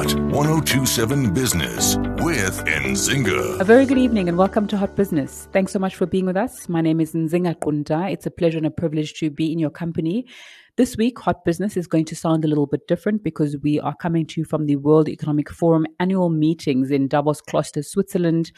Hot 1027 Business with Nzinga. A very good evening and welcome to Hot Business. Thanks so much for being with us. My name is Nzinga Qunta. It's a pleasure and a privilege to be in your company. This week, Hot Business is going to sound a little bit different because we are coming to you from the World Economic Forum annual meetings in Davos, Klosters, Switzerland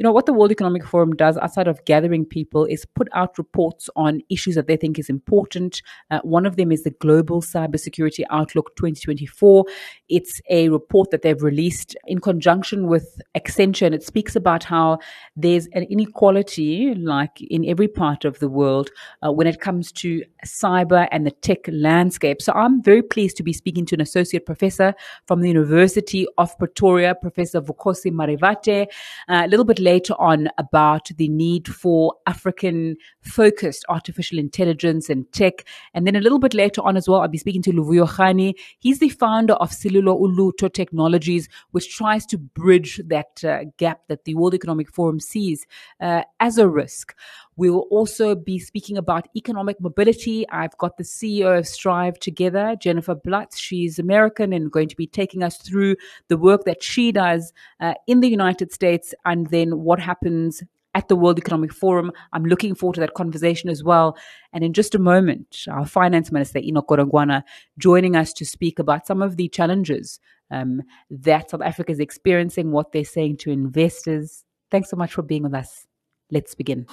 you know, what the World Economic Forum does outside of gathering people is put out reports on issues that they think is important. Uh, one of them is the Global Cybersecurity Outlook 2024. It's a report that they've released in conjunction with Accenture, and it speaks about how there's an inequality, like in every part of the world, uh, when it comes to cyber and the tech landscape. So I'm very pleased to be speaking to an associate professor from the University of Pretoria, Professor Vukosi Marivate. Uh, a little bit later, on about the need for African focused artificial intelligence and tech. And then a little bit later on as well, I'll be speaking to Luvuyo Rani. He's the founder of Silulo Ulutho Technologies, which tries to bridge that uh, gap that the World Economic Forum sees uh, as a risk. We will also be speaking about economic mobility. I've got the CEO of Strive together, Jennifer Blatz. She's American and going to be taking us through the work that she does uh, in the United States and then what happens at the World Economic Forum. I'm looking forward to that conversation as well. And in just a moment, our finance minister, Enoch Godongwana, joining us to speak about some of the challenges um, that South Africa is experiencing, what they're saying to investors. Thanks so much for being with us. Let's begin.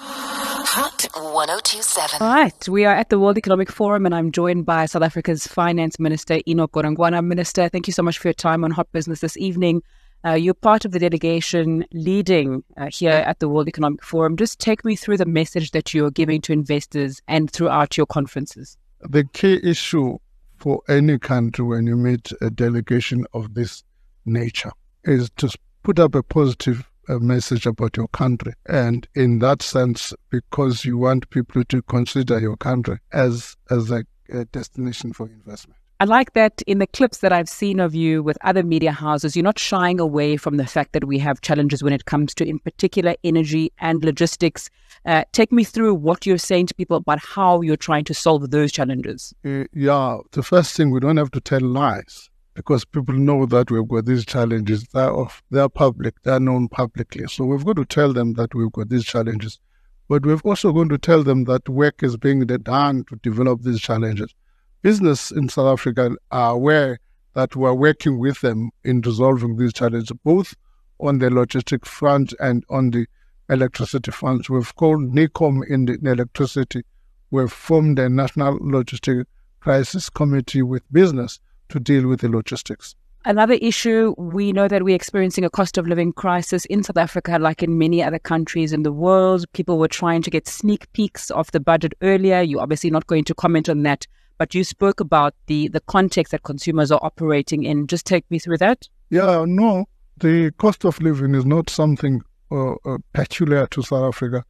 Hot 1027. All right, we are at the World Economic Forum, and I'm joined by South Africa's Finance Minister, Enoch Godongwana. Minister, thank you so much for your time on Hot Business this evening. Uh, you're part of the delegation leading uh, here at the World Economic Forum. Just take me through the message that you're giving to investors and throughout your conferences. The key issue for any country when you meet a delegation of this nature is to put up a positive a message about your country. And in that sense, because you want people to consider your country as, as a, a destination for investment. I like that in the clips that I've seen of you with other media houses, you're not shying away from the fact that we have challenges when it comes to, in particular, energy and logistics. Uh, take me through what you're saying to people about how you're trying to solve those challenges. Uh, yeah, the first thing, we don't have to tell lies because people know that we've got these challenges. They're, off, they're public, they're known publicly. So we've got to tell them that we've got these challenges. But we're also going to tell them that work is being done to develop these challenges. Business in South Africa are aware that we're working with them in resolving these challenges, both on the logistic front and on the electricity front. We've called NECOM in the in electricity. We've formed a national logistic crisis committee with business to deal with the logistics. Another issue, we know that we're experiencing a cost of living crisis in South Africa, like in many other countries in the world. People were trying to get sneak peeks of the budget earlier. You're obviously not going to comment on that, but you spoke about the, the context that consumers are operating in. Just take me through that. Yeah, no, the cost of living is not something uh, uh, peculiar to South Africa.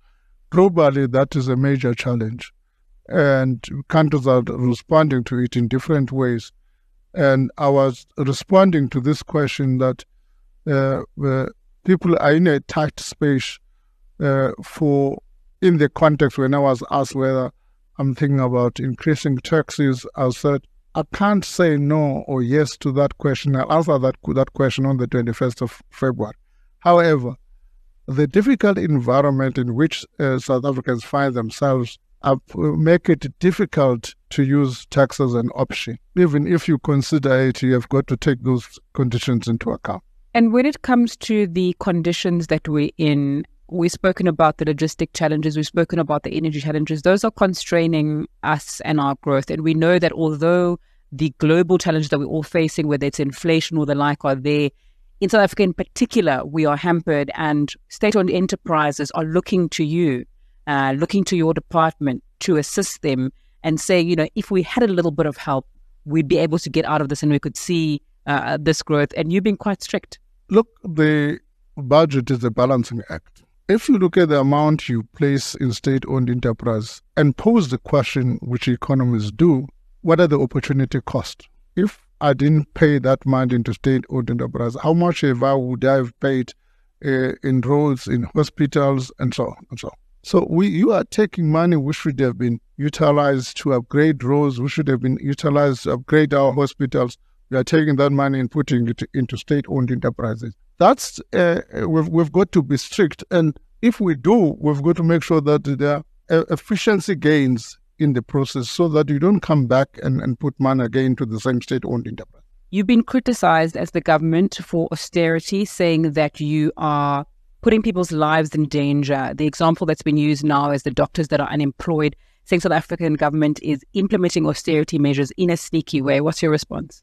Globally, that is a major challenge. And countries are responding to it in different ways. And I was responding to this question that uh, people are in a tight space uh, for, in the context when I was asked whether I'm thinking about increasing taxes, I said, I can't say no or yes to that question. I'll answer that, that question on the 21st of February. However, the difficult environment in which uh, South Africans find themselves Uh, make it difficult to use tax as an option. Even if you consider it, you have got to take those conditions into account. And when it comes to the conditions that we're in, we've spoken about the logistic challenges, we've spoken about the energy challenges. Those are constraining us and our growth. And we know that although the global challenges that we're all facing, whether it's inflation or the like, are there, in South Africa in particular, we are hampered, and state owned enterprises are looking to you, uh, looking to your department to assist them and say, you know, if we had a little bit of help, we'd be able to get out of this and we could see uh, this growth. And you've been quite strict. Look, the budget is a balancing act. If you look at the amount you place in state owned enterprise and pose the question, which economists do, what are the opportunity costs? If I didn't pay that money into state owned enterprise, how much ever would I have paid uh, in roads, in hospitals, and so on and so on? So we, you are taking money which should have been utilized to upgrade roads, which should have been utilized to upgrade our hospitals, We are taking that money and putting it into state-owned enterprises. That's uh, we've we've got to be strict, and if we do, we've got to make sure that there are efficiency gains in the process, so that you don't come back and, and put money again to the same state-owned enterprise. You've been criticized as the government for austerity, saying that you are putting people's lives in danger. The example that's been used now is the doctors that are unemployed, saying South African government is implementing austerity measures in a sneaky way. What's your response?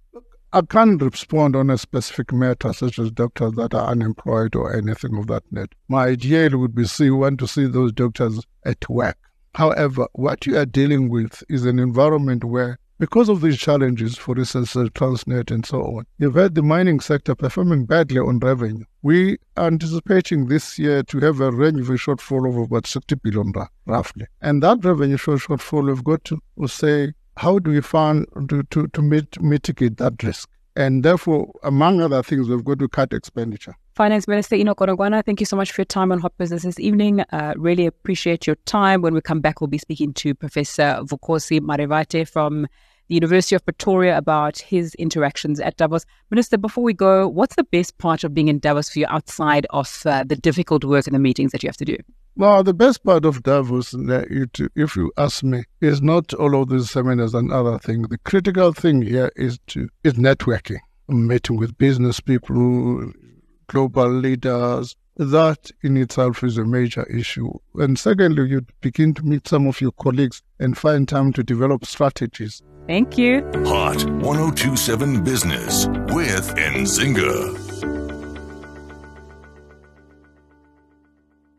I can't respond on a specific matter such as doctors that are unemployed or anything of that nature. My ideal would be see want to see those doctors at work. However, what you are dealing with is an environment where because of these challenges, for instance, uh, Transnet and so on, you've had the mining sector performing badly on revenue. We are anticipating this year to have a revenue shortfall of about 60 billion, roughly. And that revenue shortfall, we've got to say, how do we find to, to, to mit- mitigate that risk? And therefore, among other things, we've got to cut expenditure. Finance Minister Enoch Godongwana, thank you so much for your time on Hot Business this evening. Uh, really appreciate your time. When we come back, we'll be speaking to Professor Vukosi Marivate from the University of Pretoria about his interactions at Davos. Minister, before we go, what's the best part of being in Davos for you outside of uh, the difficult work and the meetings that you have to do? Well, the best part of Davos, uh, if you ask me, is not all of these seminars and other things. The critical thing here is to is networking, meeting with business people, global leaders. That in itself is a major issue. And secondly, you begin to meet some of your colleagues and find time to develop strategies. Thank you. Hot 1027 Business with Nzinga.